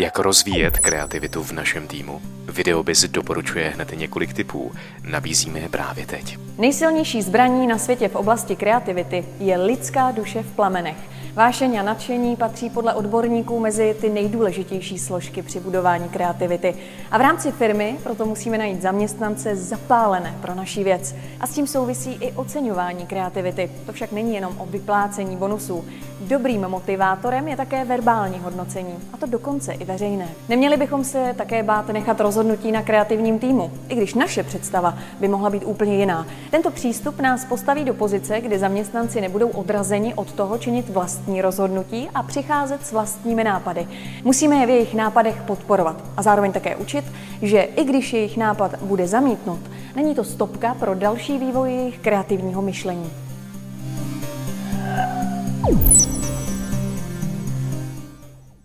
Jak rozvíjet kreativitu v našem týmu? Videobis doporučuje hned několik typů. Nabízíme je právě teď. Nejsilnější zbraní na světě v oblasti kreativity je lidská duše v plamenech. Vášeň a nadšení patří podle odborníků mezi ty nejdůležitější složky při budování kreativity. A v rámci firmy proto musíme najít zaměstnance zapálené pro naší věc. A s tím souvisí i oceňování kreativity. To však není jenom o vyplácení bonusů. Dobrým motivátorem je také verbální hodnocení, a to dokonce i veřejné. Neměli bychom se také bát nechat rozhodnutí na kreativním týmu, i když naše představa by mohla být úplně jiná. Tento přístup nás postaví do pozice, kdy zaměstnanci nebudou odrazeni od toho činit vlastní rozhodnutí a přicházet s vlastními nápady. Musíme je v jejich nápadech podporovat a zároveň také učit, že i když jejich nápad bude zamítnut, není to stopka pro další vývoj jejich kreativního myšlení.